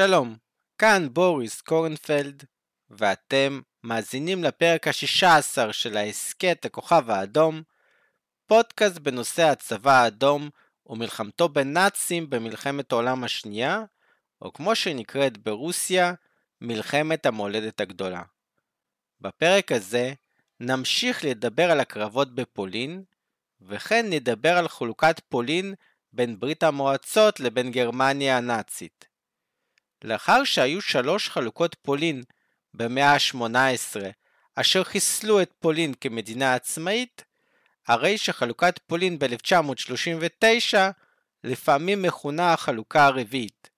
שלום, כאן בוריס קורנפלד, ואתם מאזינים לפרק ה-16 של ההסכת הכוכב האדום, פודקאסט בנושא הצבא האדום ומלחמתו בנאצים במלחמת העולם השנייה, או כמו שנקראת ברוסיה, מלחמת המולדת הגדולה. בפרק הזה נמשיך לדבר על הקרבות בפולין, וכן נדבר על חלוקת פולין בין ברית המועצות לבין גרמניה הנאצית. לאחר שהיו שלוש חלוקות פולין במאה ה-18 אשר חיסלו את פולין כמדינה עצמאית, הרי שחלוקת פולין ב-1939 לפעמים מכונה החלוקה הרביעית,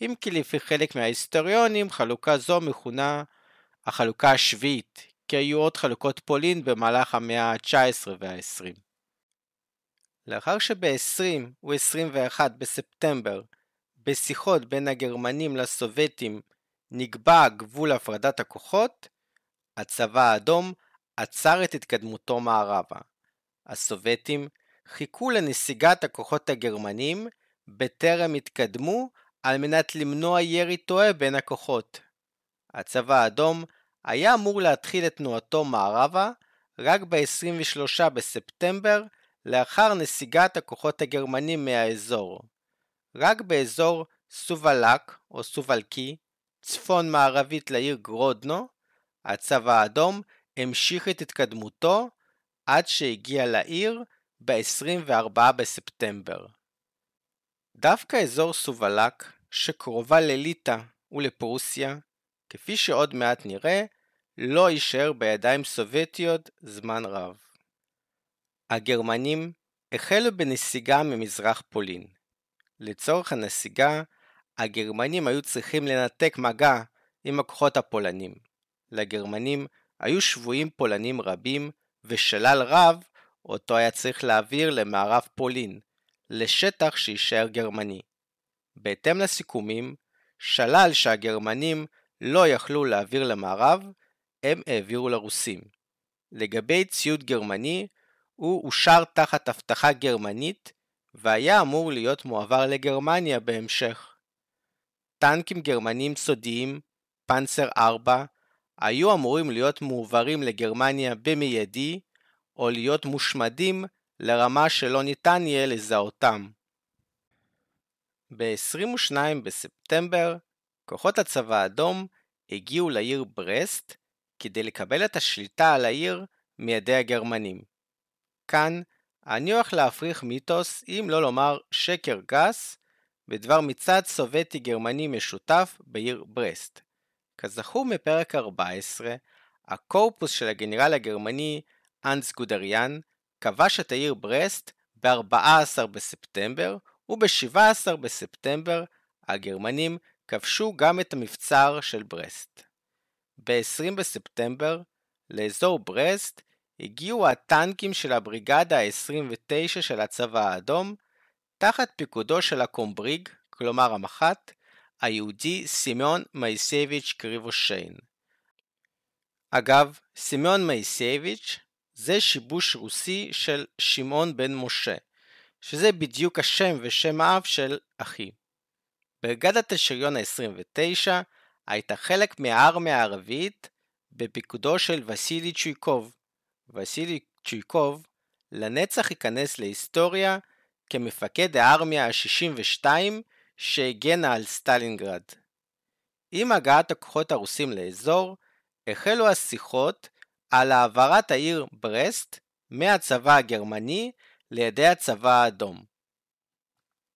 אם כי לפי חלק מההיסטוריונים חלוקה זו מכונה החלוקה השביעית, כי היו עוד חלוקות פולין במהלך המאה ה-19 וה-20. לאחר שב-20 ו-21 בספטמבר בשיחות בין הגרמנים לסובייטים נקבע גבול הפרדת הכוחות, הצבא האדום עצר את התקדמותו מערבה. הסובייטים חיכו לנסיגת הכוחות הגרמנים בטרם התקדמו על מנת למנוע ירי טועה בין הכוחות. הצבא האדום היה אמור להתחיל את תנועתו מערבה רק ב-23 בספטמבר לאחר נסיגת הכוחות הגרמנים מהאזור. רק באזור סובלק או סובלקי, צפון מערבית לעיר גרודנו, הצבא האדום המשיך את התקדמותו עד שהגיע לעיר ב-24 בספטמבר. דווקא אזור סובלק, שקרובה לליטא ולפרוסיה, כפי שעוד מעט נראה, לא יישאר בידיים סובייטיות זמן רב. הגרמנים החלו בנסיגה ממזרח פולין. לצורך הנסיגה, הגרמנים היו צריכים לנתק מגע עם הכוחות הפולנים. לגרמנים היו שבויים פולנים רבים ושלל רב אותו היה צריך להעביר למערב פולין, לשטח שיישאר גרמני. בהתאם לסיכומים, שלל שהגרמנים לא יכלו להעביר למערב, הם העבירו לרוסים. לגבי ציוד גרמני, הוא אושר תחת הבטחה גרמנית והיה אמור להיות מועבר לגרמניה בהמשך. טנקים גרמנים סודיים, פנצר 4, היו אמורים להיות מועברים לגרמניה במיידי, או להיות מושמדים לרמה שלא ניתן יהיה לזהותם. ב-22 בספטמבר, כוחות הצבא האדום הגיעו לעיר ברסט כדי לקבל את השליטה על העיר מידי הגרמנים. כאן הולך להפריך מיתוס, אם לא לומר שקר גס, בדבר מצעד סובייטי גרמני משותף בעיר ברסט. כזכור מפרק 14, הקורפוס של הגנרל הגרמני אנס גודריאן כבש את העיר ברסט ב-14 בספטמבר, וב-17 בספטמבר הגרמנים כבשו גם את המבצר של ברסט. ב-20 בספטמבר, לאזור ברסט הגיעו הטנקים של הבריגדה ה-29 של הצבא האדום, תחת פיקודו של הקומבריג, כלומר המח"ט, היהודי סימון מייסביץ' קריבושיין. אגב, סימון מייסביץ' זה שיבוש רוסי של שמעון בן משה, שזה בדיוק השם ושם האב של אחי. בריגדת השריון ה-29 הייתה חלק מהארמיה הרביעית בפיקודו של וסילי צ'ויקוב, וסילי צ'ויקוב לנצח ייכנס להיסטוריה כמפקד הארמייה ה-62 שהגנה על סטלינגרד. עם הגעת הכוחות הרוסים לאזור, החלו השיחות על העברת העיר ברסט מהצבא הגרמני לידי הצבא האדום.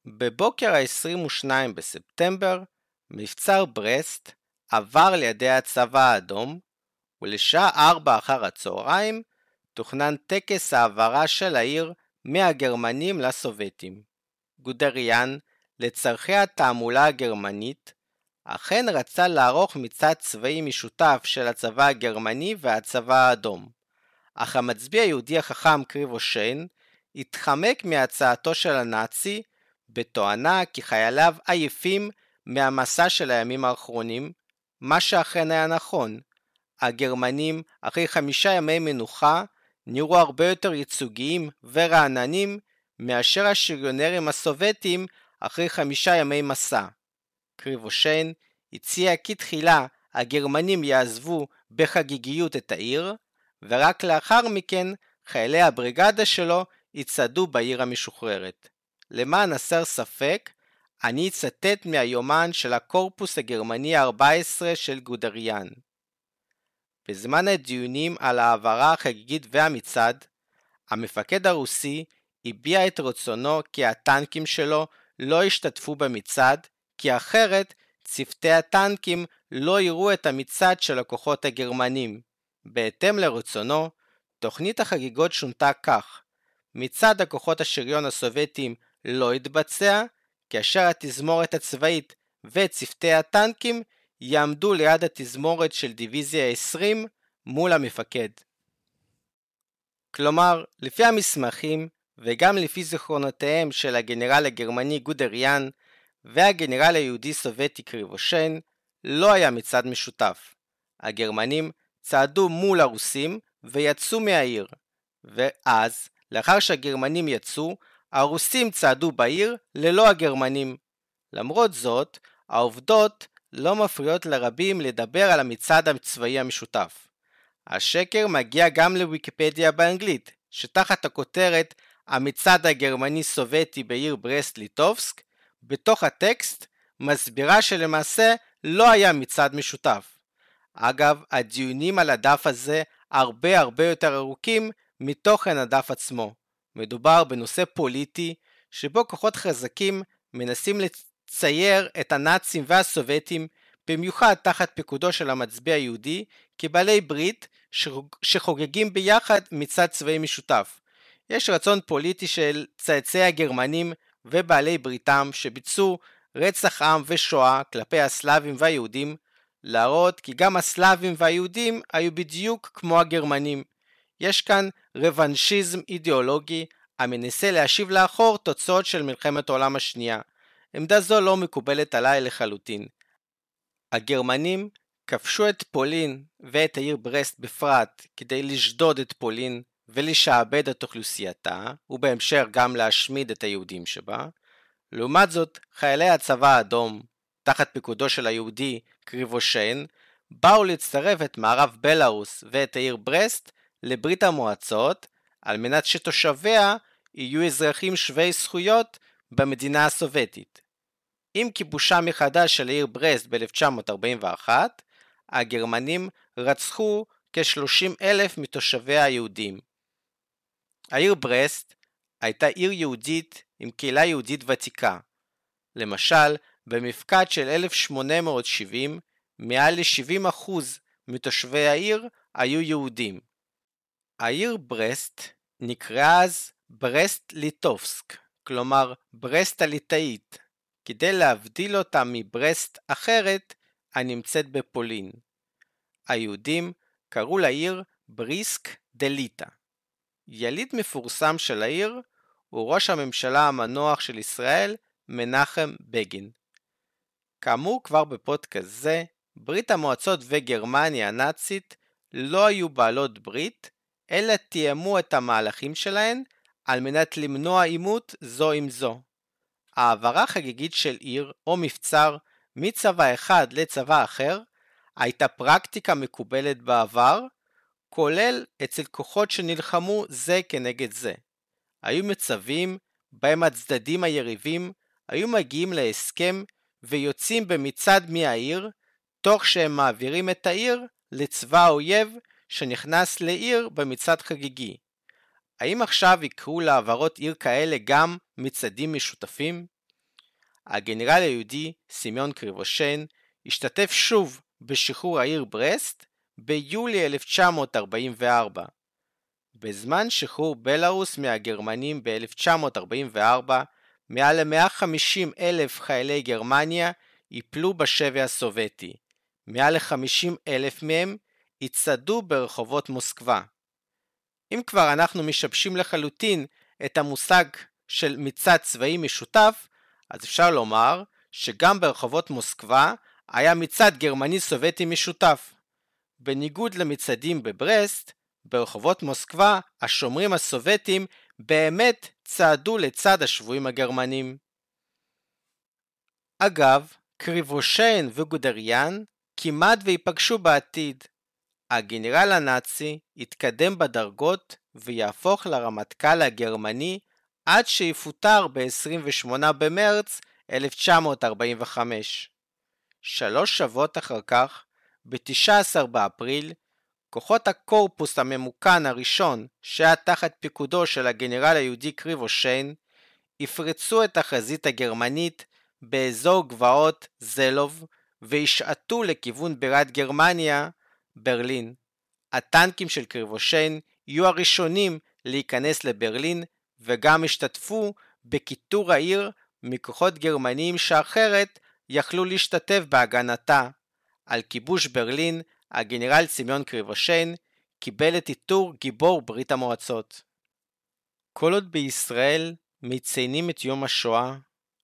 בבוקר ה-22 בספטמבר, מבצר ברסט עבר לידי הצבא האדום, ולשעה 4 אחר הצהריים תוכנן טקס העברה של העיר מהגרמנים לסובייטים. גודריאן, לצורכי התעמולה הגרמנית, אכן רצה לערוך מצעד צבאי משותף של הצבא הגרמני והצבא האדום. אך המצביא היהודי החכם קריבושיין התחמק מהצעתו של הנאצי בתואנה כי חייליו עייפים מהמסע של הימים האחרונים, מה שאכן היה נכון. הגרמנים, אחרי חמישה ימי מנוחה, נראו הרבה יותר ייצוגיים ורעננים מאשר השריונרים הסובייטים אחרי חמישה ימי מסע. קריבושיין, הציע כי תחילה הגרמנים יעזבו בחגיגיות את העיר, ורק לאחר מכן חיילי הבריגדה שלו יצעדו בעיר המשוחררת. למען הסר ספק, אני אצטט מהיומן של הקורפוס הגרמני ה-14 של גודריאן. בזמן הדיונים על העברה החגיגית והמצעד, המפקד הרוסי הביע את רצונו כי הטנקים שלו לא ישתתפו במצעד, כי אחרת צוותי הטנקים לא יראו את המצעד של הכוחות הגרמנים. בהתאם לרצונו, תוכנית החגיגות שונתה כך מצעד הכוחות השריון הסובייטיים לא יתבצע, כאשר התזמורת הצבאית וצוותי הטנקים יעמדו ליד התזמורת של דיוויזיה 20 מול המפקד. כלומר, לפי המסמכים וגם לפי זיכרונותיהם של הגנרל הגרמני גודריאן והגנרל היהודי סובייטי קריבושן, לא היה מצעד משותף. הגרמנים צעדו מול הרוסים ויצאו מהעיר, ואז, לאחר שהגרמנים יצאו, הרוסים צעדו בעיר ללא הגרמנים. למרות זאת, העובדות לא מפריעות לרבים לדבר על המצעד הצבאי המשותף. השקר מגיע גם לוויקיפדיה באנגלית, שתחת הכותרת המצעד הגרמני-סובייטי בעיר ברסט-ליטובסק, בתוך הטקסט מסבירה שלמעשה לא היה מצעד משותף. אגב, הדיונים על הדף הזה הרבה הרבה יותר ארוכים מתוכן הדף עצמו. מדובר בנושא פוליטי שבו כוחות חזקים מנסים לצייר את הנאצים והסובייטים, במיוחד תחת פיקודו של המצביע היהודי, כבעלי ברית שחוגגים ביחד מצעד צבאי משותף. יש רצון פוליטי של צאצאי הגרמנים ובעלי בריתם שביצעו רצח עם ושואה כלפי הסלאבים והיהודים, להראות כי גם הסלאבים והיהודים היו בדיוק כמו הגרמנים. יש כאן רבנשיזם אידיאולוגי המנסה להשיב לאחור תוצאות של מלחמת העולם השנייה. עמדה זו לא מקובלת עליי לחלוטין. הגרמנים כבשו את פולין ואת העיר ברסט בפרט כדי לשדוד את פולין ולשעבד את אוכלוסייתה, ובהמשך גם להשמיד את היהודים שבה. לעומת זאת, חיילי הצבא האדום, תחת פיקודו של היהודי קריבושן, באו להצטרף את מערב בלארוס ואת העיר ברסט לברית המועצות, על מנת שתושביה יהיו אזרחים שווי זכויות במדינה הסובייטית. עם כיבושה מחדש של העיר ברסט ב-1941, הגרמנים רצחו כ-30 אלף מתושביה היהודים. העיר ברסט הייתה עיר יהודית עם קהילה יהודית ותיקה. למשל, במפקד של 1870, מעל ל-70% מתושבי העיר היו יהודים. העיר ברסט נקראה אז ברסט ליטובסק, כלומר ברסט הליטאית, כדי להבדיל אותה מברסט אחרת הנמצאת בפולין. היהודים קראו לעיר בריסק דליטה. יליד מפורסם של העיר הוא ראש הממשלה המנוח של ישראל, מנחם בגין. כאמור כבר בפודקאסט זה, ברית המועצות וגרמניה הנאצית לא היו בעלות ברית, אלא תיאמו את המהלכים שלהן על מנת למנוע עימות זו עם זו. העברה חגיגית של עיר או מבצר מצבא אחד לצבא אחר הייתה פרקטיקה מקובלת בעבר, כולל אצל כוחות שנלחמו זה כנגד זה. היו מצבים בהם הצדדים היריבים היו מגיעים להסכם ויוצאים במצעד מהעיר, תוך שהם מעבירים את העיר לצבא האויב שנכנס לעיר במצעד חגיגי. האם עכשיו יקראו להעברות עיר כאלה גם מצעדים משותפים? הגנרל היהודי סימיון קריבושן השתתף שוב בשחרור העיר ברסט ביולי 1944. בזמן שחרור בלארוס מהגרמנים ב-1944, מעל ל-150 אלף חיילי גרמניה ייפלו בשבי הסובייטי. מעל ל-50 אלף מהם יצעדו ברחובות מוסקבה. אם כבר אנחנו משבשים לחלוטין את המושג של מצעד צבאי משותף, אז אפשר לומר שגם ברחובות מוסקבה היה מצעד גרמני סובייטי משותף. בניגוד למצעדים בברסט, ברחובות מוסקבה השומרים הסובייטים באמת צעדו לצד השבויים הגרמנים. אגב, קריבושיין וגודריאן כמעט וייפגשו בעתיד. הגנרל הנאצי יתקדם בדרגות ויהפוך לרמטכ"ל הגרמני עד שיפוטר ב-28 במרץ 1945. שלוש שבועות אחר כך, ב-19 באפריל, כוחות הקורפוס הממוכן הראשון, שהיה תחת פיקודו של הגנרל היהודי קריבושיין, יפרצו את החזית הגרמנית באזור גבעות זלוב וישעטו לכיוון בירת גרמניה, ברלין. הטנקים של קריבושיין יהיו הראשונים להיכנס לברלין וגם השתתפו בכיתור העיר מכוחות גרמניים שאחרת יכלו להשתתף בהגנתה. על כיבוש ברלין, הגנרל סמיון קריבושיין קיבל את עיטור גיבור ברית המועצות. כל עוד בישראל מציינים את יום השואה,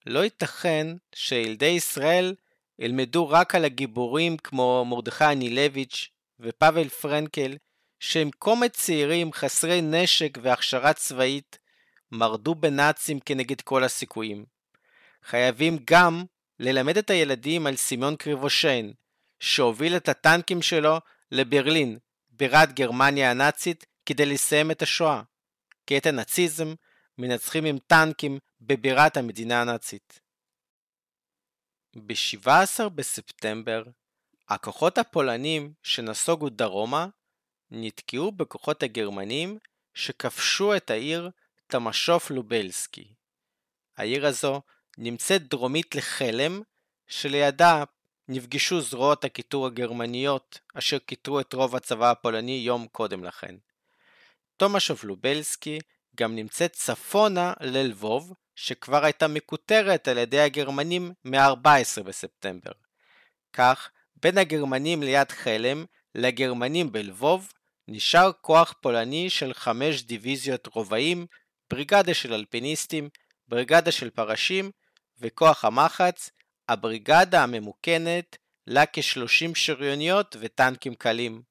לא ייתכן שילדי ישראל ילמדו רק על הגיבורים כמו מרדכי אנילביץ' ופאבל פרנקל, שהם קומץ צעירים חסרי נשק והכשרה צבאית, מרדו בנאצים כנגד כל הסיכויים. חייבים גם ללמד את הילדים על סמיון קריבושיין, שהוביל את הטנקים שלו לברלין, בירת גרמניה הנאצית, כדי לסיים את השואה. כי את הנאציזם מנצחים עם טנקים בבירת המדינה הנאצית. ב-17 בספטמבר, הכוחות הפולנים שנסוגו דרומה נתקעו בכוחות הגרמנים שכבשו את העיר תמשוף לובלסקי. העיר הזו נמצאת דרומית לחלם, שלידה נפגשו זרועות הכיתור הגרמניות, אשר כיתרו את רוב הצבא הפולני יום קודם לכן. תומשוב לובלסקי גם נמצאת צפונה ללבוב, שכבר הייתה מקוטרת על ידי הגרמנים מ-14 בספטמבר. כך, בין הגרמנים ליד חלם לגרמנים בלבוב נשאר כוח פולני של חמש דיוויזיות רובעים, בריגדה של אלפיניסטים, בריגדה של פרשים וכוח המחץ, הבריגדה הממוכנת לה כ-30 שריוניות וטנקים קלים.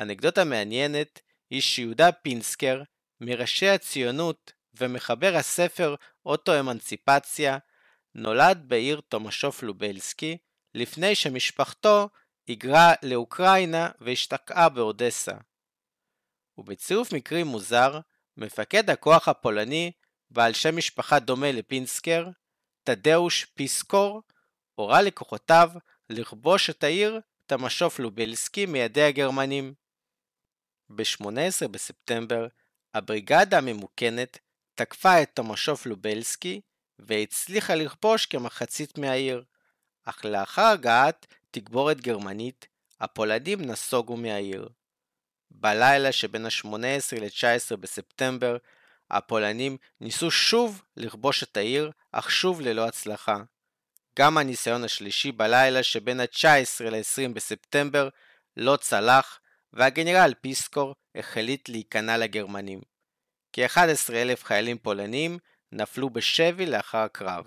אנקדוטה מעניינת היא שיהודה פינסקר, מראשי הציונות ומחבר הספר אוטו-אמנציפציה, נולד בעיר תומשוף לובלסקי, לפני שמשפחתו היגרה לאוקראינה והשתקעה באודסה. ובצירוף מקרים מוזר, מפקד הכוח הפולני, בעל שם משפחה דומה לפינסקר, תדאוש פיסקור, הורה לכוחותיו לכבוש את העיר תמשוף לובלסקי מידי הגרמנים. ב-18 בספטמבר, הבריגדה הממוכנת תקפה את תמשוף לובלסקי והצליחה לכבוש כמחצית מהעיר, אך לאחר הגעת תגבורת גרמנית, הפולנים נסוגו מהעיר. בלילה שבין ה-18 ל-19 בספטמבר, הפולנים ניסו שוב לכבוש את העיר, אך שוב ללא הצלחה. גם הניסיון השלישי בלילה שבין ה-19 ל-20 בספטמבר לא צלח, והגנרל פיסקור החליט להיכנע לגרמנים. כ-11,000 חיילים פולנים נפלו בשבי לאחר הקרב.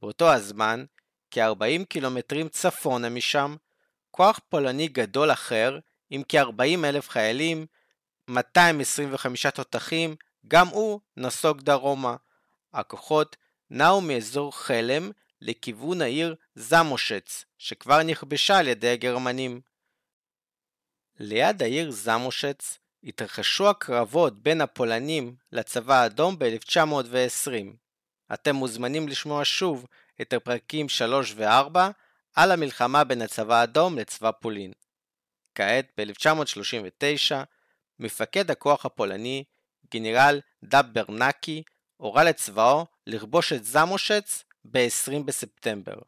באותו הזמן, כ-40 קילומטרים צפונה משם, כוח פולני גדול אחר, עם כ-40 אלף חיילים, 225 תותחים, גם הוא נסוג דרומה. הכוחות נעו מאזור חלם לכיוון העיר זמושץ, שכבר נכבשה על ידי הגרמנים. ליד העיר זמושץ התרחשו הקרבות בין הפולנים לצבא האדום ב-1920. אתם מוזמנים לשמוע שוב את הפרקים 3 ו-4 על המלחמה בין הצבא האדום לצבא פולין. כעת, ב-1939, מפקד הכוח הפולני, גנרל דאב ברנקי, הורה לצבאו לכבוש את זמושץ ב-20 בספטמבר.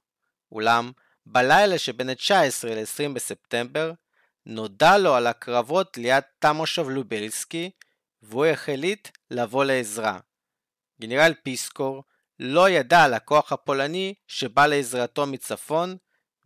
אולם, בלילה שבין ה-19 ל-20 בספטמבר, נודע לו על הקרבות ליד תמושוב לובלסקי, והוא החליט לבוא לעזרה. גנרל פיסקור לא ידע על הכוח הפולני שבא לעזרתו מצפון,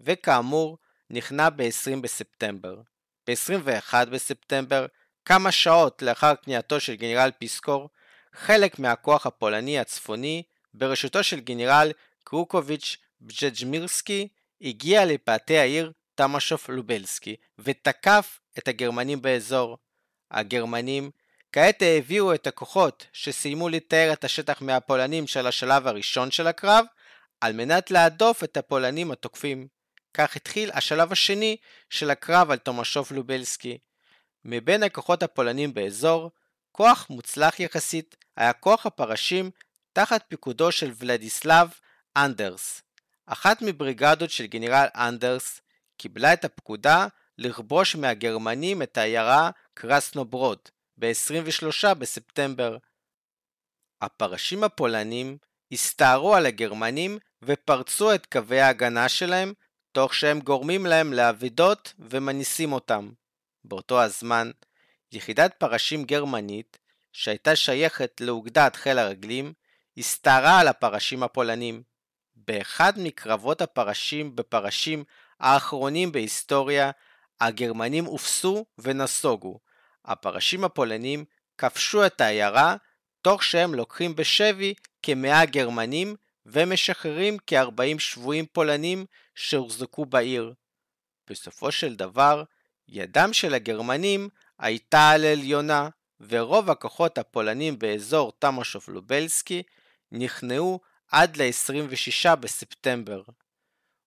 וכאמור נכנע ב-20 בספטמבר. ב-21 בספטמבר, כמה שעות לאחר כניעתו של גנרל פיסקור, חלק מהכוח הפולני הצפוני, בראשותו של גנרל קרוקוביץ' בג'ג'מירסקי, הגיע לפאתי העיר תמשוף לובלסקי, ותקף את הגרמנים באזור. הגרמנים כעת העבירו את הכוחות שסיימו לתאר את השטח מהפולנים של השלב הראשון של הקרב, על מנת להדוף את הפולנים התוקפים. כך התחיל השלב השני של הקרב על תומשוב לובלסקי. מבין הכוחות הפולנים באזור, כוח מוצלח יחסית היה כוח הפרשים תחת פיקודו של ולדיסלב אנדרס. אחת מבריגדות של גנרל אנדרס קיבלה את הפקודה לכבוש מהגרמנים את העיירה קרסנוברוד ב-23 בספטמבר. הפרשים הפולנים הסתערו על הגרמנים ופרצו את קווי ההגנה שלהם, תוך שהם גורמים להם לאבידות ומניסים אותם. באותו הזמן, יחידת פרשים גרמנית, שהייתה שייכת לאוגדת חיל הרגלים, הסתערה על הפרשים הפולנים. באחד מקרבות הפרשים בפרשים האחרונים בהיסטוריה, הגרמנים הופסו ונסוגו. הפרשים הפולנים כבשו את העיירה, תוך שהם לוקחים בשבי כמאה גרמנים ומשחררים כ-40 שבויים פולנים שהוחזקו בעיר. בסופו של דבר, ידם של הגרמנים הייתה על עליונה, ורוב הכוחות הפולנים באזור תמשוב לובלסקי נכנעו עד ל-26 בספטמבר.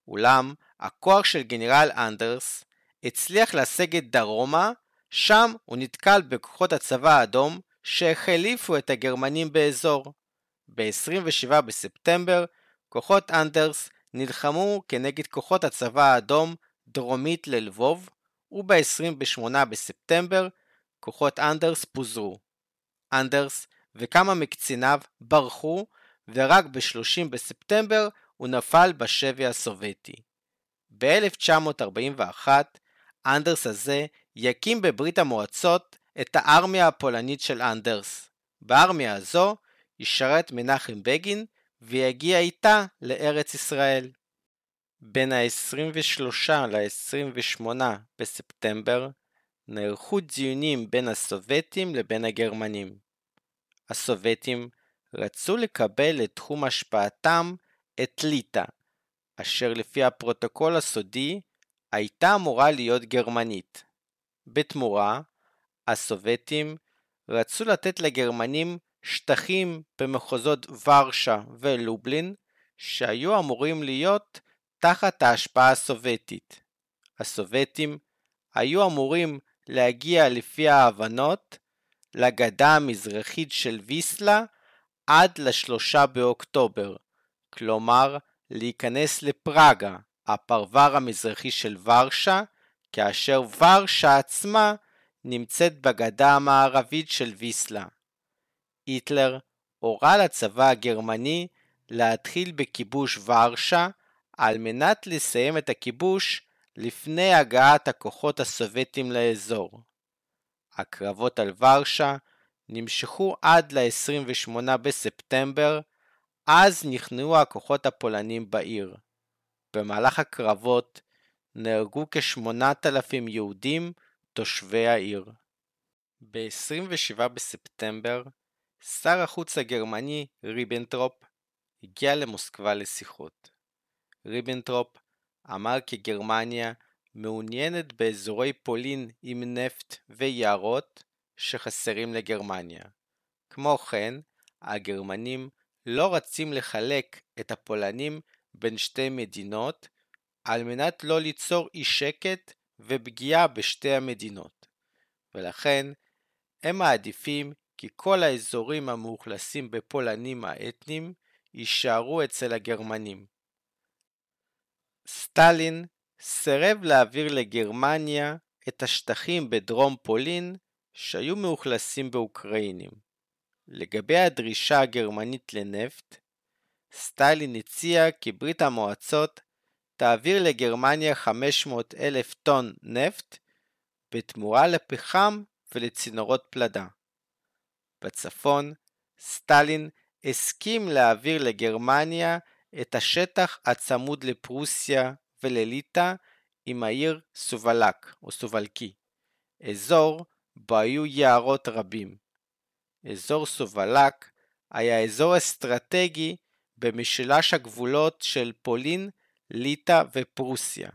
אולם, הכוח של גנרל אנדרס הצליח לסגת דרומה, שם הוא נתקל בכוחות הצבא האדום שהחליפו את הגרמנים באזור. ב-27 בספטמבר, כוחות אנדרס נלחמו כנגד כוחות הצבא האדום דרומית ללבוב, וב-28 בספטמבר כוחות אנדרס פוזרו. אנדרס וכמה מקציניו ברחו, ורק ב-30 בספטמבר הוא נפל בשבי הסובייטי. ב-1941 אנדרס הזה יקים בברית המועצות את הארמיה הפולנית של אנדרס. בארמיה הזו ישרת מנחם בגין ויגיע איתה לארץ ישראל. בין ה-23 ל-28 בספטמבר נערכו דיונים בין הסובייטים לבין הגרמנים. הסובייטים רצו לקבל לתחום השפעתם את ליטא, אשר לפי הפרוטוקול הסודי הייתה אמורה להיות גרמנית. בתמורה, הסובייטים רצו לתת לגרמנים שטחים במחוזות ורשה ולובלין, שהיו אמורים להיות תחת ההשפעה הסובייטית. הסובייטים היו אמורים להגיע לפי ההבנות לגדה המזרחית של ויסלה עד לשלושה באוקטובר, כלומר להיכנס לפראגה, הפרבר המזרחי של ורשה, כאשר ורשה עצמה נמצאת בגדה המערבית של ויסלה. היטלר הורה לצבא הגרמני להתחיל בכיבוש ורשה על מנת לסיים את הכיבוש לפני הגעת הכוחות הסובייטים לאזור. הקרבות על ורשה נמשכו עד ל-28 בספטמבר, אז נכנעו הכוחות הפולנים בעיר. במהלך הקרבות נהרגו כ-8,000 יהודים תושבי העיר. ב-27 בספטמבר, שר החוץ הגרמני ריבנטרופ הגיע למוסקבה לשיחות. ריבנטרופ אמר כי גרמניה מעוניינת באזורי פולין עם נפט ויערות שחסרים לגרמניה. כמו כן, הגרמנים לא רוצים לחלק את הפולנים בין שתי מדינות על מנת לא ליצור אי שקט ופגיעה בשתי המדינות, ולכן הם מעדיפים כי כל האזורים המאוכלסים בפולנים האתניים יישארו אצל הגרמנים. סטלין סירב להעביר לגרמניה את השטחים בדרום פולין שהיו מאוכלסים באוקראינים. לגבי הדרישה הגרמנית לנפט, סטלין הציע כי ברית המועצות תעביר לגרמניה 500 אלף טון נפט בתמורה לפחם ולצינורות פלדה. בצפון, סטלין הסכים להעביר לגרמניה את השטח הצמוד לפרוסיה ולליטא עם העיר סובלק או סובלקי, אזור בו היו יערות רבים. אזור סובלק היה אזור אסטרטגי במשולש הגבולות של פולין, ליטא ופרוסיה.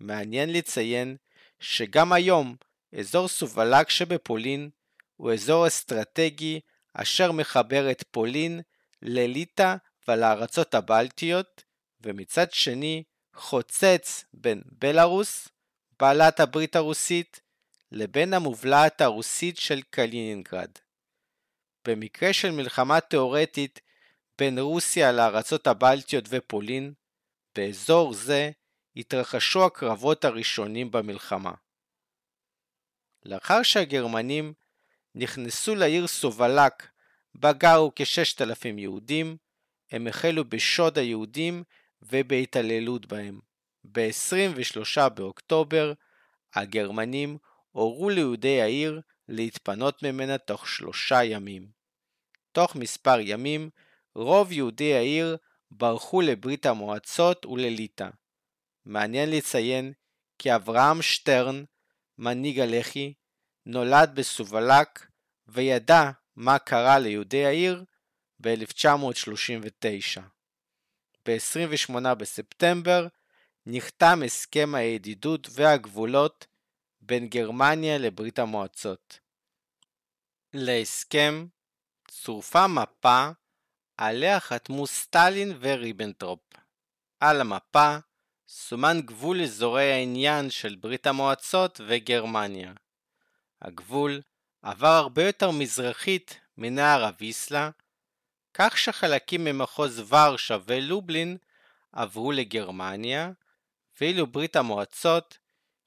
מעניין לציין שגם היום אזור סובלקי שבפולין הוא אזור אסטרטגי אשר מחבר את פולין לליטא ועל יד הארצות הבלטיות, ומצד שני חוצץ בין בלארוס, בעלת הברית הרוסית, לבין המובלעת הרוסית של קלינינגרד. במקרה של מלחמה תאורטית בין רוסיה לארצות הבלטיות ופולין, באזור זה התרחשו הקרבות הראשונים במלחמה. לאחר שהגרמנים נכנסו לעיר סובלק, בה גרו כ-6,000 יהודים, הם החלו בשוד היהודים ובהתעללות בהם. ב-23 באוקטובר הגרמנים הורו ליהודי העיר להתפנות ממנה תוך שלושה ימים. תוך מספר ימים רוב יהודי העיר ברחו לברית המועצות ולליטא. מעניין לציין כי אברהם שטרן, מנהיג הלח"י, נולד בסובלק וידע מה קרה ליהודי העיר ב-1939. ב-28 בספטמבר נחתם הסכם הידידות והגבולות בין גרמניה לברית המועצות. להסכם צורפה מפה עליה חתמו סטלין וריבנטרופ. על המפה סומן גבול אזורי העניין של ברית המועצות וגרמניה. הגבול עבר הרבה יותר מזרחית מנהר הוויסלה, כך שחלקים ממחוז ורשה ולובלין עברו לגרמניה, ואילו ברית המועצות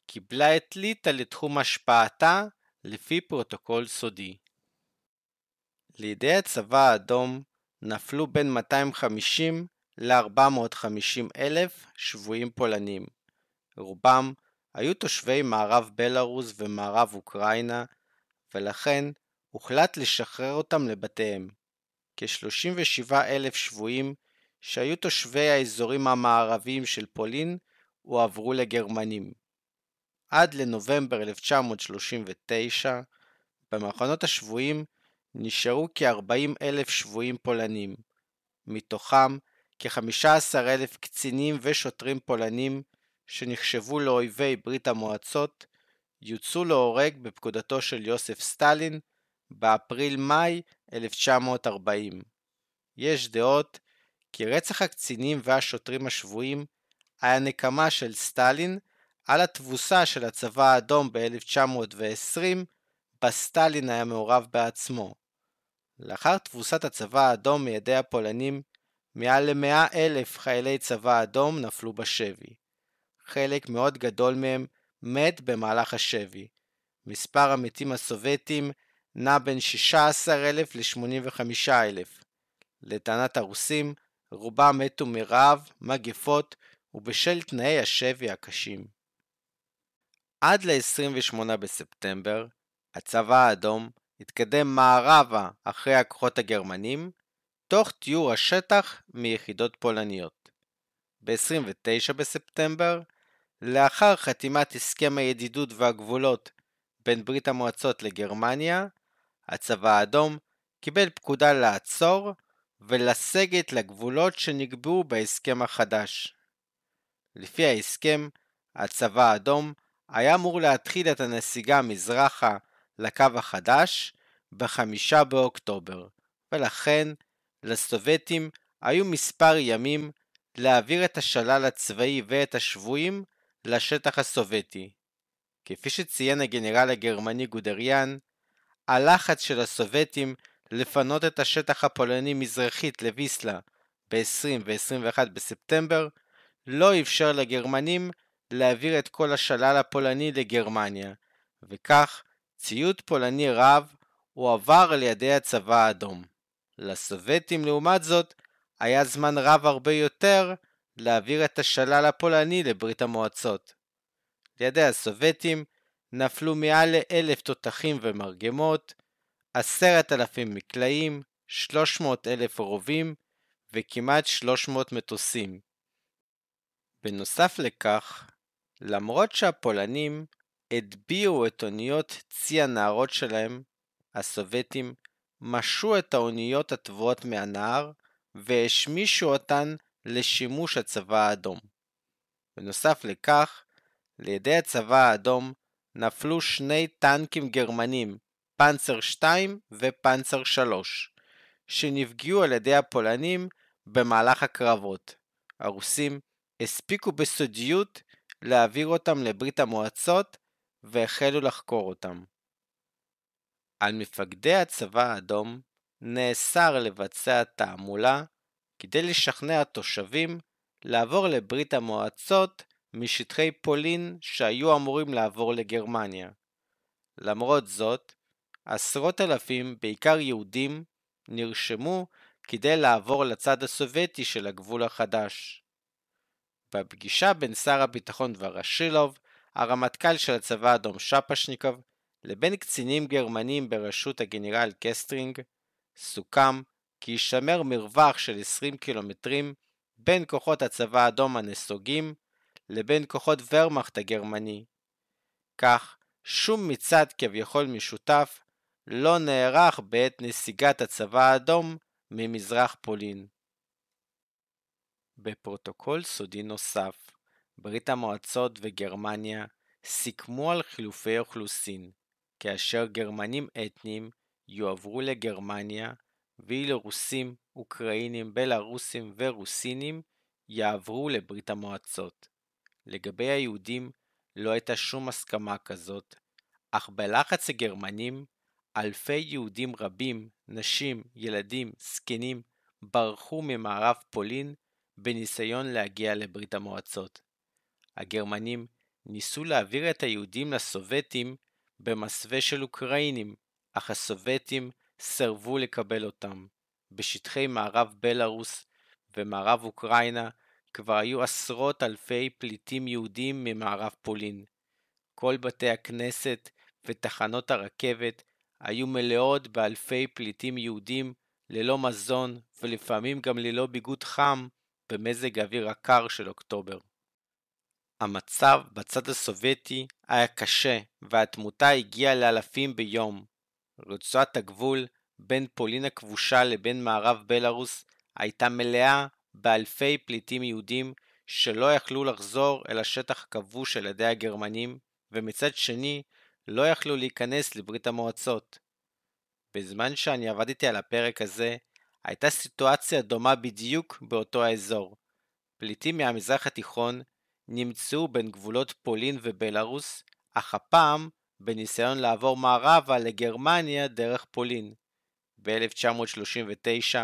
קיבלה את ליטא לתחום השפעתה לפי פרוטוקול סודי. לידי הצבא האדום נפלו בין 250 ל-450 אלף שבויים פולנים. רובם היו תושבי מערב בלארוס ומערב אוקראינה, ולכן הוחלט לשחרר אותם לבתיהם. כ-37 אלף שבויים שהיו תושבי האזורים המערביים של פולין הועברו לגרמנים. עד לנובמבר 1939, במחנות השבויים נשארו כ-40 אלף שבויים פולנים, מתוכם כ-15 אלף קצינים ושוטרים פולנים שנחשבו לאויבי ברית המועצות, יוצאו להורג בפקודתו של יוסף סטלין באפריל-מאי 1940. יש דעות כי רצח הקצינים והשוטרים השבויים היה נקמה של סטלין על התבוסה של הצבא האדום ב-1920, בה סטלין היה מעורב בעצמו. לאחר תבוסת הצבא האדום מידי הפולנים, מעל למאה אלף חיילי צבא האדום נפלו בשבי. חלק מאוד גדול מהם מת במהלך השבי. מספר המתים הסובייטים נע בין 16,000 ל-85,000. לטענת הרוסים, רובם מתו מרעב, מגפות ובשל תנאי השבי הקשים. עד ל-28 בספטמבר, הצבא האדום התקדם מערבה אחרי הכוחות הגרמנים, תוך תיאור השטח מיחידות פולניות. ב-29 בספטמבר, לאחר חתימת הסכם הידידות והגבולות בין ברית המועצות לגרמניה, הצבא האדום קיבל פקודה לעצור ולסגת לגבולות שנקבעו בהסכם החדש. לפי ההסכם, הצבא האדום היה אמור להתחיל את הנסיגה מזרחה לקו החדש בחמישה באוקטובר, ולכן לסובייטים היו מספר ימים להעביר את השלל הצבאי ואת השבויים לשטח הסובייטי. כפי שציין הגנרל הגרמני גודריאן, הלחץ של הסובייטים לפנות את השטח הפולני מזרחית לוויסלה ב-20 ו-21 בספטמבר לא אפשר לגרמנים להעביר את כל השלל הפולני לגרמניה, וכך ציוד פולני רב הועבר על ידי הצבא האדום. לסובייטים לעומת זאת, היה זמן רב הרבה יותר להעביר את השלל הפולני לברית המועצות. לידי הסובייטים נפלו מעל לאלף תותחים ומרגמות, עשרת אלפים מקלעים, שלוש מאות אלף רובים וכמעט שלוש מאות מטוסים. בנוסף לכך, למרות שהפולנים הטביעו את אוניות צי הנהרות שלהם, הסובייטים משו את האוניות הטבועות מהנהר והשמישו אותן לשימוש הצבא האדום. בנוסף לכך, לידי הצבא האדום נפלו שני טנקים גרמנים, פנצר 2 ופנצר 3, שנפגעו על ידי הפולנים במהלך הקרבות. הרוסים הספיקו בסודיות להעביר אותם לברית המועצות והחלו לחקור אותם. על מפקדי הצבא האדום נאסר לבצע תעמולה כדי לשכנע תושבים לעבור לברית המועצות משטחי פולין שהיו אמורים לעבור לגרמניה. למרות זאת, עשרות אלפים, בעיקר יהודים, נרשמו כדי לעבור לצד הסובייטי של הגבול החדש. בפגישה בין שר הביטחון ורשילוב, הרמטכ"ל של הצבא האדום שפושניקוב, לבין קצינים גרמנים בראשות הגנרל קסטרינג, סוכם כי יישמר מרווח של 20 קילומטרים בין כוחות הצבא האדום הנסוגים לבין כוחות הוורמאכט הגרמני. כך, שום מצד כביכול משותף לא נערך בעת נסיגת הצבא האדום ממזרח פולין. בפרוטוקול סודי נוסף, ברית המועצות וגרמניה סיכמו על חילופי אוכלוסין, כאשר גרמנים אתניים יועברו לגרמניה, ואילו רוסים, אוקראינים, בלארוסים ורוסינים יעברו לברית המועצות. לגבי היהודים לא הייתה שום הסכמה כזאת, אך בלחץ הגרמנים, אלפי יהודים רבים, נשים, ילדים, זקנים, ברחו ממערב פולין בניסיון להגיע לברית המועצות. הגרמנים ניסו להעביר את היהודים לסובייטים במסווה של אוקראינים, אך הסובייטים סירבו לקבל אותם. בשטחי מערב בלארוס ומערב אוקראינה כבר היו עשרות אלפי פליטים יהודים ממערב פולין. כל בתי הכנסת ותחנות הרכבת היו מלאות באלפי פליטים יהודים ללא מזון ולפעמים גם ללא ביגוד חם במזג האוויר הקר של אוקטובר. המצב בצד הסובייטי היה קשה והתמותה הגיעה לאלפים ביום. רצועת הגבול בין פולין הכבושה לבין מערב בלארוס הייתה מלאה באלפי פליטים יהודים שלא יכלו לחזור אל השטח הכבוש על ידי הגרמנים, ומצד שני לא יכלו להיכנס לברית המועצות. בזמן שאני עבדתי על הפרק הזה, הייתה סיטואציה דומה בדיוק באותו האזור. פליטים מהמזרח התיכון נמצאו בין גבולות פולין ובלארוס, אך הפעם בניסיון לעבור מערבה לגרמניה דרך פולין. ב-1939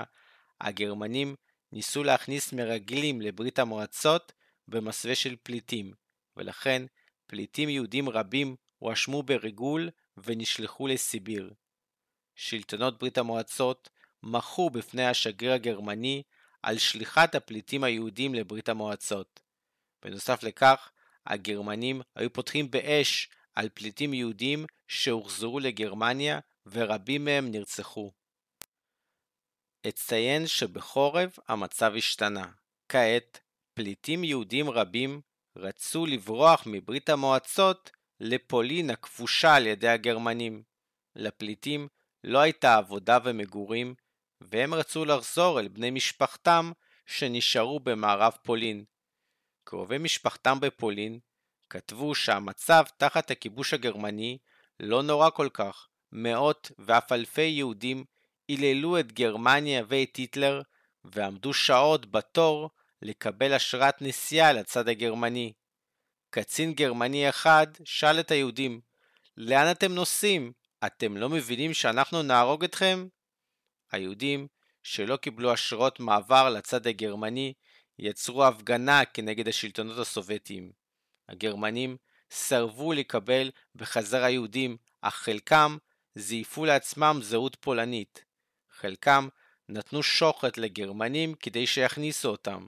הגרמנים ניסו להכניס מרגלים לברית המועצות במסווה של פליטים, ולכן פליטים יהודים רבים הואשמו בריגול ונשלחו לסיביר. שלטונות ברית המועצות מחו בפני השגריר הגרמני על שליחת הפליטים היהודים לברית המועצות. בנוסף לכך, הגרמנים היו פותחים באש על פליטים יהודים שהוחזרו לגרמניה ורבים מהם נרצחו. אציין שבחורף המצב השתנה. כעת, פליטים יהודים רבים רצו לברוח מברית המועצות לפולין הכבושה על ידי הגרמנים. לפליטים לא הייתה עבודה ומגורים, והם רצו לחזור אל בני משפחתם שנשארו במערב פולין. קרובי משפחתם בפולין כתבו שהמצב תחת הכיבוש הגרמני לא נורא כל כך, מאות ואף אלפי יהודים היללו את גרמניה ואת היטלר ועמדו שעות בתור לקבל אשרת נסיעה לצד הגרמני. קצין גרמני אחד שאל את היהודים, לאן אתם נוסעים? אתם לא מבינים שאנחנו נהרוג אתכם? היהודים, שלא קיבלו אשרות מעבר לצד הגרמני, יצרו הפגנה כנגד השלטונות הסובייטיים. הגרמנים סרבו לקבל בחזרה יהודים, אך חלקם זייפו לעצמם זהות פולנית. חלקם נתנו שוחט לגרמנים כדי שיכניסו אותם.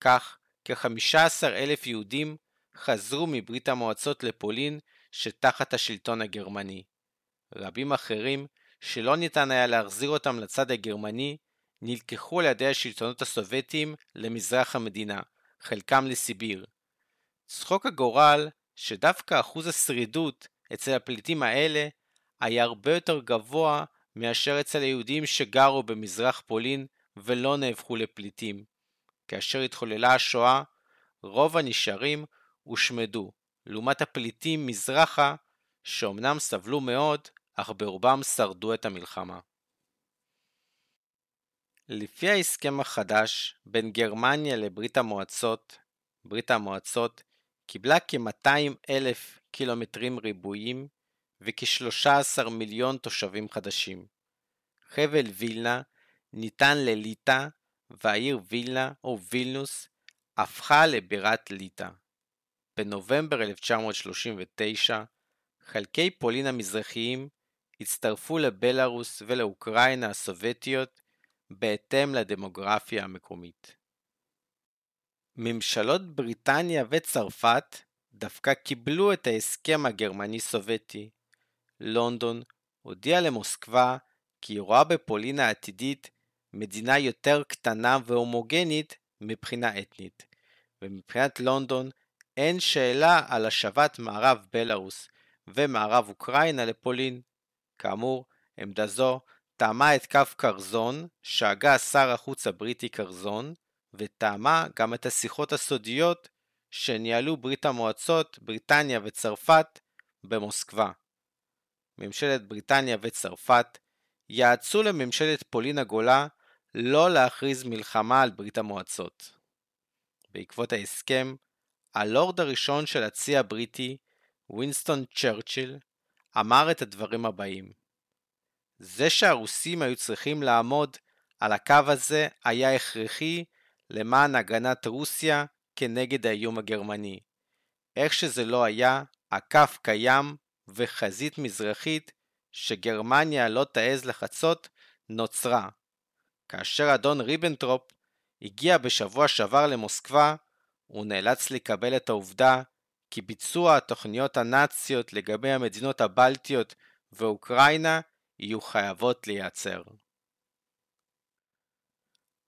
כך, כ-15 אלף יהודים חזרו מברית המועצות לפולין שתחת השלטון הגרמני. רבים אחרים, שלא ניתן היה להחזיר אותם לצד הגרמני, נלקחו על ידי השלטונות הסובייטיים למזרח המדינה, חלקם לסיביר. צחוק הגורל שדווקא אחוז השרידות אצל הפליטים האלה היה הרבה יותר גבוה מאשר אצל היהודים שגרו במזרח פולין ולא נהפכו לפליטים. כאשר התחוללה השואה, רוב הנשארים הושמדו, לעומת הפליטים מזרחה, שאומנם סבלו מאוד, אך ברובם שרדו את המלחמה. לפי ההסכם החדש בין גרמניה לברית המועצות, ברית המועצות קיבלה כ-200 אלף קילומטרים ריבועים וכ-13 מיליון תושבים חדשים. חבל וילנה ניתן לליטא והעיר וילנה או וילנוס הפכה לבירת ליטא. בנובמבר 1939 חלקי פולין המזרחיים הצטרפו לבלארוס ולאוקראינה הסובייטיות בהתאם לדמוגרפיה המקומית. ממשלות בריטניה וצרפת דווקא קיבלו את ההסכם הגרמני-סובייטי. לונדון הודיעה למוסקבה כי היא רואה בפולין העתידית מדינה יותר קטנה והומוגנית מבחינה אתנית, ומבחינת לונדון אין שאלה על השבת מערב בלארוס ומערב אוקראינה לפולין. כאמור, עמדה זו טעמה את קו קרזון שהגה שר החוץ הבריטי קרזון, וטעמה גם את השיחות הסודיות שניהלו ברית המועצות, בריטניה וצרפת במוסקבה. ממשלת בריטניה וצרפת יעצו לממשלת פולין הגולה לא להכריז מלחמה על ברית המועצות. בעקבות ההסכם, הלורד הראשון של הצי הבריטי, וינסטון צ'רצ'יל, אמר את הדברים הבאים: זה שהרוסים היו צריכים לעמוד על הקו הזה היה הכרחי למען הגנת רוסיה כנגד האיום הגרמני. איך שזה לא היה, הקו קיים וחזית מזרחית שגרמניה לא תעז לחצות נוצרה. כאשר אדון ריבנטרופ הגיע בשבוע שעבר למוסקבה, הוא נאלץ לקבל את העובדה כי ביצוע התוכניות הנאציות לגבי המדינות הבלטיות ואוקראינה יהיו חייבות להיעצר.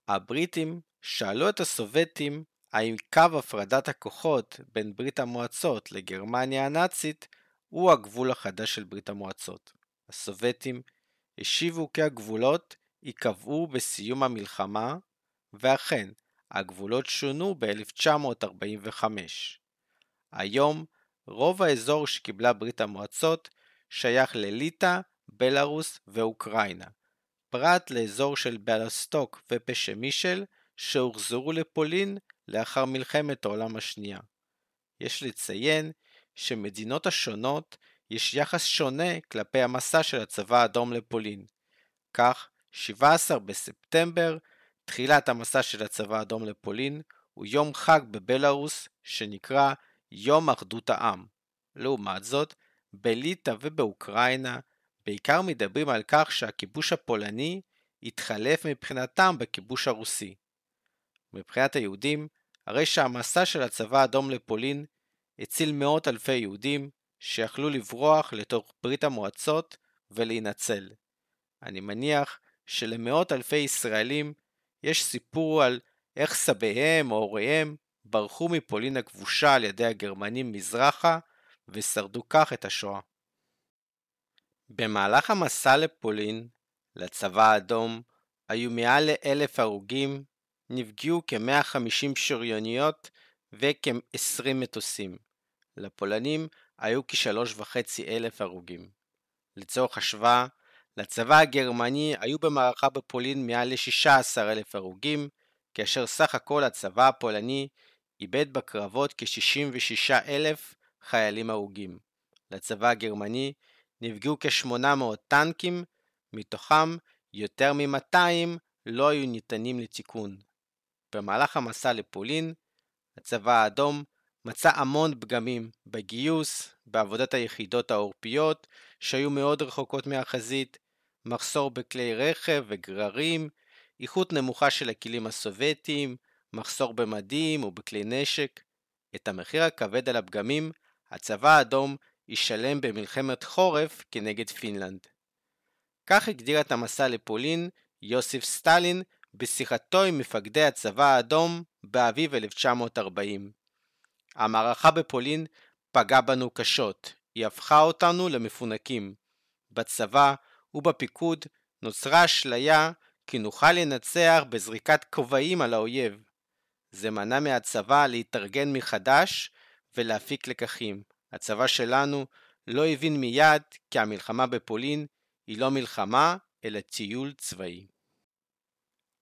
הבריטים שאלו את הסובייטים האם קו הפרדת הכוחות בין ברית המועצות לגרמניה הנאצית הוא הגבול החדש של ברית המועצות. הסובייטים השיבו כי הגבולות ייקבעו בסיום המלחמה, ואכן, הגבולות שונו ב-1945. היום, רוב האזור שקיבלה ברית המועצות שייך לליטא, בלארוס ואוקראינה, פרט לאזור של בלסטוק ופשמישל שהוחזרו לפולין לאחר מלחמת העולם השנייה. יש לציין שמדינות השונות יש יחס שונה כלפי המסע של הצבא האדום לפולין. כך, 17 בספטמבר, תחילת המסע של הצבא האדום לפולין, הוא יום חג בבלארוס שנקרא יום אחדות העם. לעומת זאת, בליטא ובאוקראינה בעיקר מדברים על כך שהכיבוש הפולני התחלף מבחינתם בכיבוש הרוסי. מבחינת היהודים, הרי שהמסע של הצבא האדום לפולין הציל מאות אלפי יהודים שיכלו לברוח לתוך ברית המועצות ולהינצל. אני מניח שלמאות אלפי ישראלים יש סיפור על איך סביהם או הוריהם ברחו מפולין הכבושה על ידי הגרמנים מזרחה ושרדו כך את השואה. במהלך המסע לפולין, לצבא האדום, היו מעל לאלף הרוגים, נפגעו כ-150 שריוניות וכ-20 מטוסים. לפולנים היו כשלוש וחצי אלף הרוגים. לצורך השוואה, לצבא הגרמני היו במערכה בפולין מעל ל-16 אלף הרוגים, כאשר סך הכל הצבא הפולני איבד בקרבות כ-66 אלף חיילים הרוגים. לצבא הגרמני נפגעו כ-800 טנקים, מתוכם יותר מ-200 לא היו ניתנים לתיקון. במהלך המסע לפולין, הצבא האדום מצא המון פגמים בגיוס, בעבודת היחידות העורפיות, שהיו מאוד רחוקות מהחזית, מחסור בכלי רכב וגררים, איכות נמוכה של הכלים הסובייטיים, מחסור במדים ובכלי נשק. את המחיר הכבד על הפגמים, הצבא האדום ישלם במלחמת חורף כנגד פינלנד. כך הגדיר את המסע לפולין יוסיף סטלין בשיחתו עם מפקדי הצבא האדום באביב 1940. המערכה בפולין פגעה בנו קשות, היא הפכה אותנו למפונקים. בצבא ובפיקוד נוצרה אשליה כי נוכל לנצח בזריקת כובעים על האויב. זה מנע מהצבא להתארגן מחדש ולהפיק לקחים. הצבא שלנו לא הבין מיד כי המלחמה בפולין היא לא מלחמה, אלא טיול צבאי.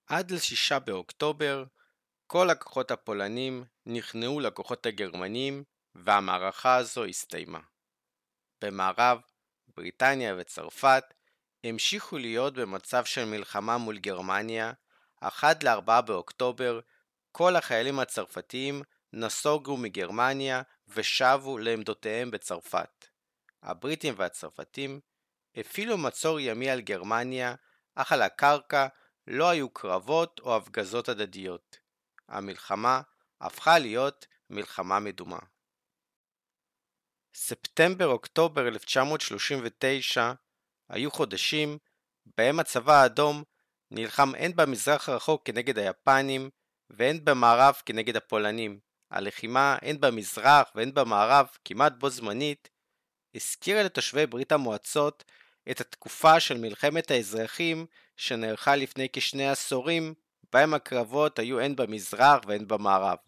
עד ל-6 באוקטובר כל הכוחות הפולנים נכנעו לכוחות הגרמנים והמערכה הזו הסתיימה. במערב, בריטניה וצרפת המשיכו להיות במצב של מלחמה מול גרמניה, אך עד ל-4 באוקטובר כל החיילים הצרפתיים נסוגו מגרמניה ושבו לעמדותיהם בצרפת. הבריטים והצרפתים הפעילו מצור ימי על גרמניה, אך על הקרקע לא היו קרבות או הפגזות הדדיות. המלחמה הפכה להיות מלחמה מדומה. ספטמבר-אוקטובר 1939 היו חודשים בהם הצבא האדום נלחם הן במזרח הרחוק כנגד היפנים והן במערב כנגד הפולנים. הלחימה הן במזרח והן במערב כמעט בו זמנית הזכירה לתושבי ברית המועצות את התקופה של מלחמת האזרחים שנערכה לפני כשני עשורים בהם הקרבות היו הן במזרח והן במערב.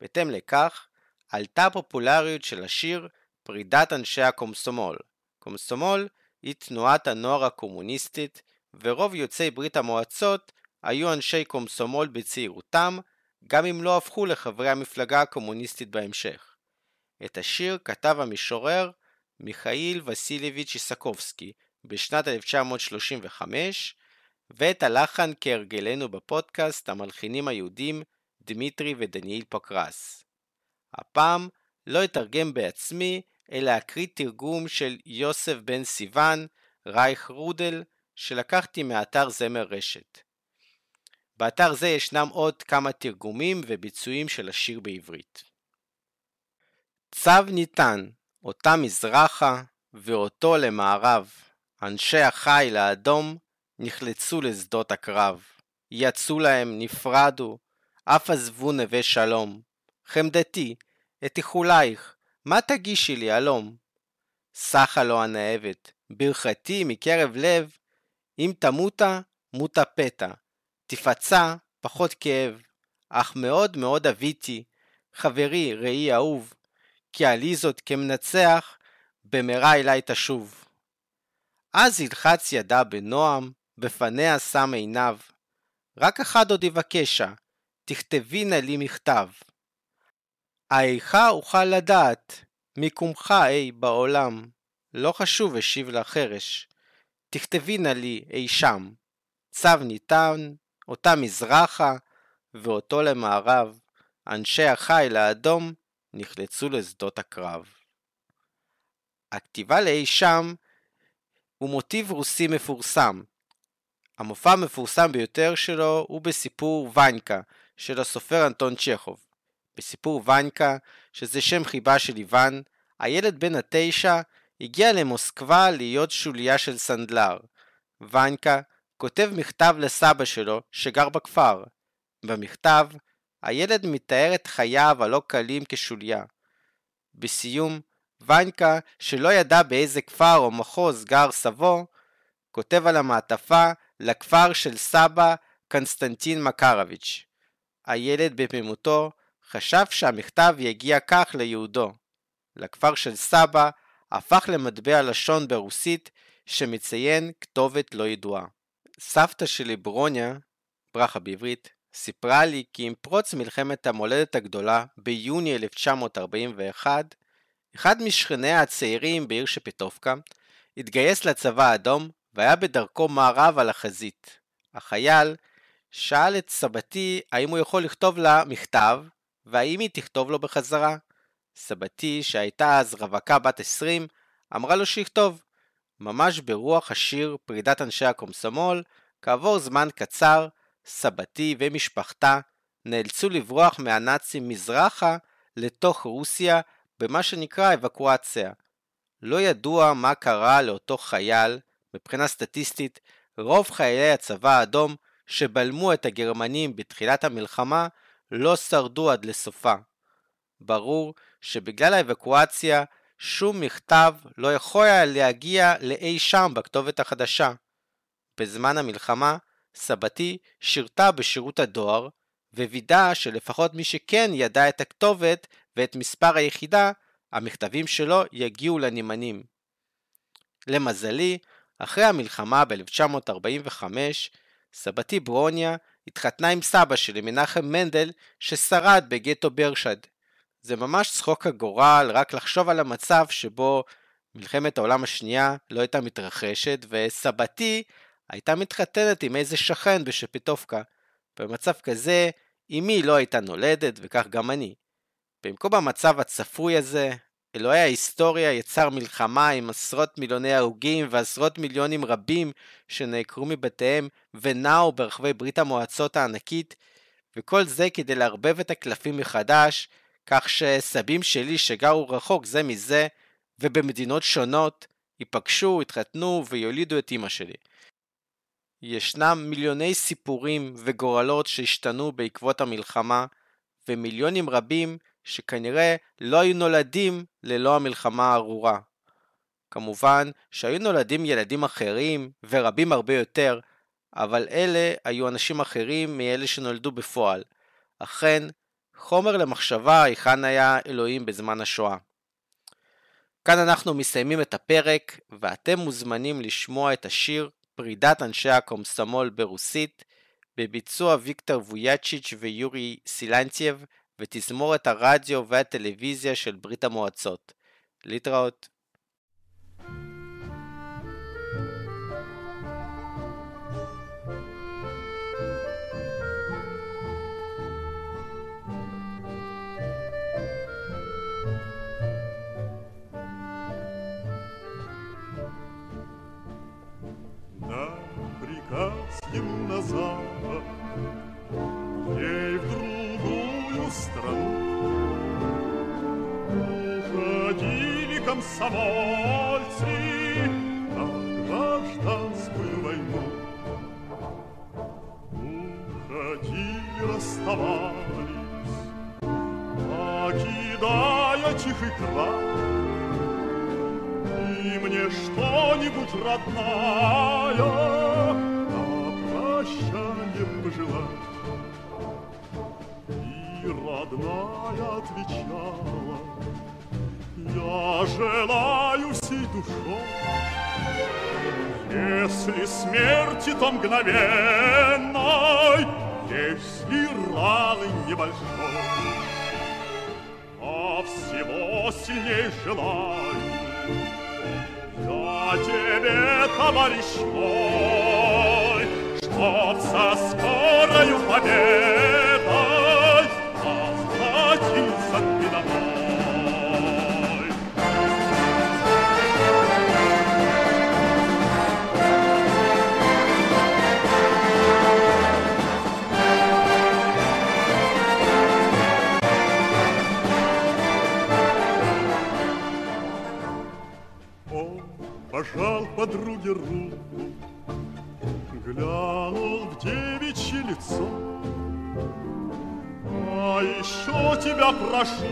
בהתאם לכך, עלתה הפופולריות של השיר פרידת אנשי הקומסומול. קומסומול היא תנועת הנוער הקומוניסטית, ורוב יוצאי ברית המועצות היו אנשי קומסומול בצעירותם, גם אם לא הפכו לחברי המפלגה הקומוניסטית בהמשך. את השיר כתב המשורר מיכאיל וסיליביץ' איסקובסקי בשנת 1935, ואת הלחן כהרגלנו בפודקאסט המלחינים היהודים דמיטרי ודניאל פקרס. הפעם לא אתרגם בעצמי, אלא אקריא תרגום של יוסף בן סיוון, רייך רודל, שלקחתי מאתר זמר רשת. באתר זה ישנם עוד כמה תרגומים וביצועים של השיר בעברית. צו ניתן, אותה מזרחה ואותו למערב, אנשי החיל האדום נחלצו לשדות הקרב. יצאו להם, נפרדו, אף עזבו נווה שלום. חמדתי, את איחולייך, מה תגישי לי הלום? סחה לו הנאבת, ברכתי מקרב לב, אם תמותה, מותה פתע, תפצע, פחות כאב, אך מאוד מאוד אביתי, חברי, ראי אהוב, כי עלי זאת כמנצח, במהרה אלי תשוב. אז ילחץ ידה בנועם, בפניה שם עיניו. רק אחד עוד יבקשה, תכתבי נא לי מכתב. האיכה אוכל לדעת, מיקומך אי בעולם. לא חשוב השיב לה חרש, תכתבי נא לי אי שם. צו ניתן, אותה מזרחה, ואותו למערב. אנשי החיל האדום נחלצו לשדות הקרב. הכתיבה לאי שם הוא מוטיב רוסי מפורסם. המופע המפורסם ביותר שלו הוא בסיפור וינקה של הסופר אנטון צ'כוב. בסיפור וינקה, שזה שם חיבה של איוון, הילד בן התשע הגיע למוסקבה להיות שוליה של סנדלר. וינקה כותב מכתב לסבא שלו שגר בכפר. במכתב, הילד מתאר את חייו הלא קלים כשוליה. בסיום, ויינקה, שלא ידע באיזה כפר או מחוז גר סבו, כותב על המעטפה לכפר של סבא קונסטנטין מקרביץ'. הילד בתמימותו חשב שהמכתב יגיע כך ליהודו. לכפר של סבא הפך למטבע לשון ברוסית שמציין כתובת לא ידועה. סבתא שלי ברוניה, ברכה בעברית, סיפרה לי כי עם פרוץ מלחמת המולדת הגדולה ביוני 1941, אחד משכניה הצעירים בעיר שפיטובקה התגייס לצבא האדום והיה בדרכו מערב על החזית. החייל שאל את סבתי האם הוא יכול לכתוב לה מכתב והאם היא תכתוב לו בחזרה. סבתי, שהייתה אז רווקה בת 20, אמרה לו שיכתוב. ממש ברוח השיר פרידת אנשי הקומסומול, כעבור זמן קצר, סבתי ומשפחתה נאלצו לברוח מהנאצים מזרחה לתוך רוסיה במה שנקרא אבקואציה. לא ידוע מה קרה לאותו חייל, מבחינה סטטיסטית, רוב חיילי הצבא האדום שבלמו את הגרמנים בתחילת המלחמה לא שרדו עד לסופה. ברור שבגלל האבקואציה שום מכתב לא יכול היה להגיע לאי שם בכתובת החדשה. בזמן המלחמה, סבתי שירתה בשירות הדואר, ווידאה שלפחות מי שכן ידע את הכתובת ואת מספר היחידה, המכתבים שלו יגיעו לנמענים. למזלי, אחרי המלחמה ב-1945, סבתי ברוניה התחתנה עם סבא שלי, מנחם מנדל, ששרד בגטו ברשד. זה ממש צחוק הגורל רק לחשוב על המצב שבו מלחמת העולם השנייה לא הייתה מתרחשת, וסבתי הייתה מתחתנת עם איזה שכן בשפיטובקה. במצב כזה, אמי לא הייתה נולדת, וכך גם אני. במקום המצב הצפוי הזה, אלוהי ההיסטוריה יצר מלחמה עם עשרות מיליוני הרוגים ועשרות מיליונים רבים שנעקרו מבתיהם ונעו ברחבי ברית המועצות הענקית, וכל זה כדי לערבב את הקלפים מחדש, כך שסבים שלי שגרו רחוק זה מזה, ובמדינות שונות, ייפגשו, יתחתנו ויולידו את אמא שלי. ישנם מיליוני סיפורים וגורלות שהשתנו בעקבות המלחמה, ומיליונים רבים שכנראה לא היו נולדים ללא המלחמה הארורה. כמובן שהיו נולדים ילדים אחרים, ורבים הרבה יותר, אבל אלה היו אנשים אחרים מאלה שנולדו בפועל. אכן, חומר למחשבה היכן היה אלוהים בזמן השואה. כאן אנחנו מסיימים את הפרק, ואתם מוזמנים לשמוע את השיר פרידת אנשי הקומסומול ברוסית, בביצוע ויקטור וויאצ'יץ' ויורי סילנצייב, ותזמורת הרדיו והטלוויזיה של ברית המועצות. להתראות. Комсомольцы на гражданскую войну. Уходили, расставались, покидая тихий край. И мне что-нибудь родная прощанием пожелать. И родная отвечала, желаю всей душой, если смерти, то мгновенной, если раны небольшой, а всего сильней желаю я тебе, товарищ мой, чтоб со скорою победой пожал подруге руку, глянул в девичье лицо. А еще тебя прошу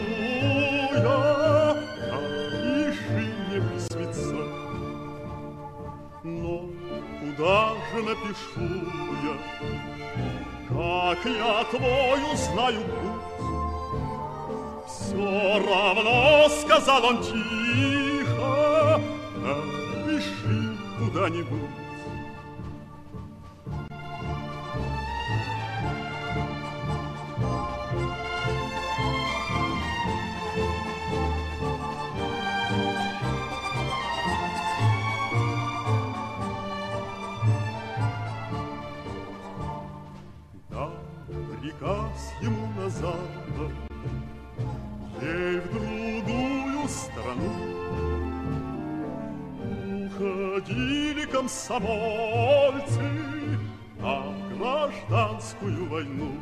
я, напиши мне письмеца. Но куда же напишу я, как я твою знаю путь? Все равно, сказал он тихо, куда-нибудь. приказ ему на запад, ей в Уходили комсомольцы на гражданскую войну.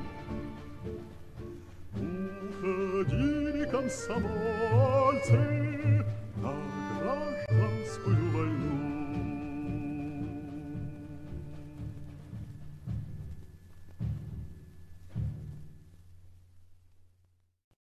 Уходили комсомольцы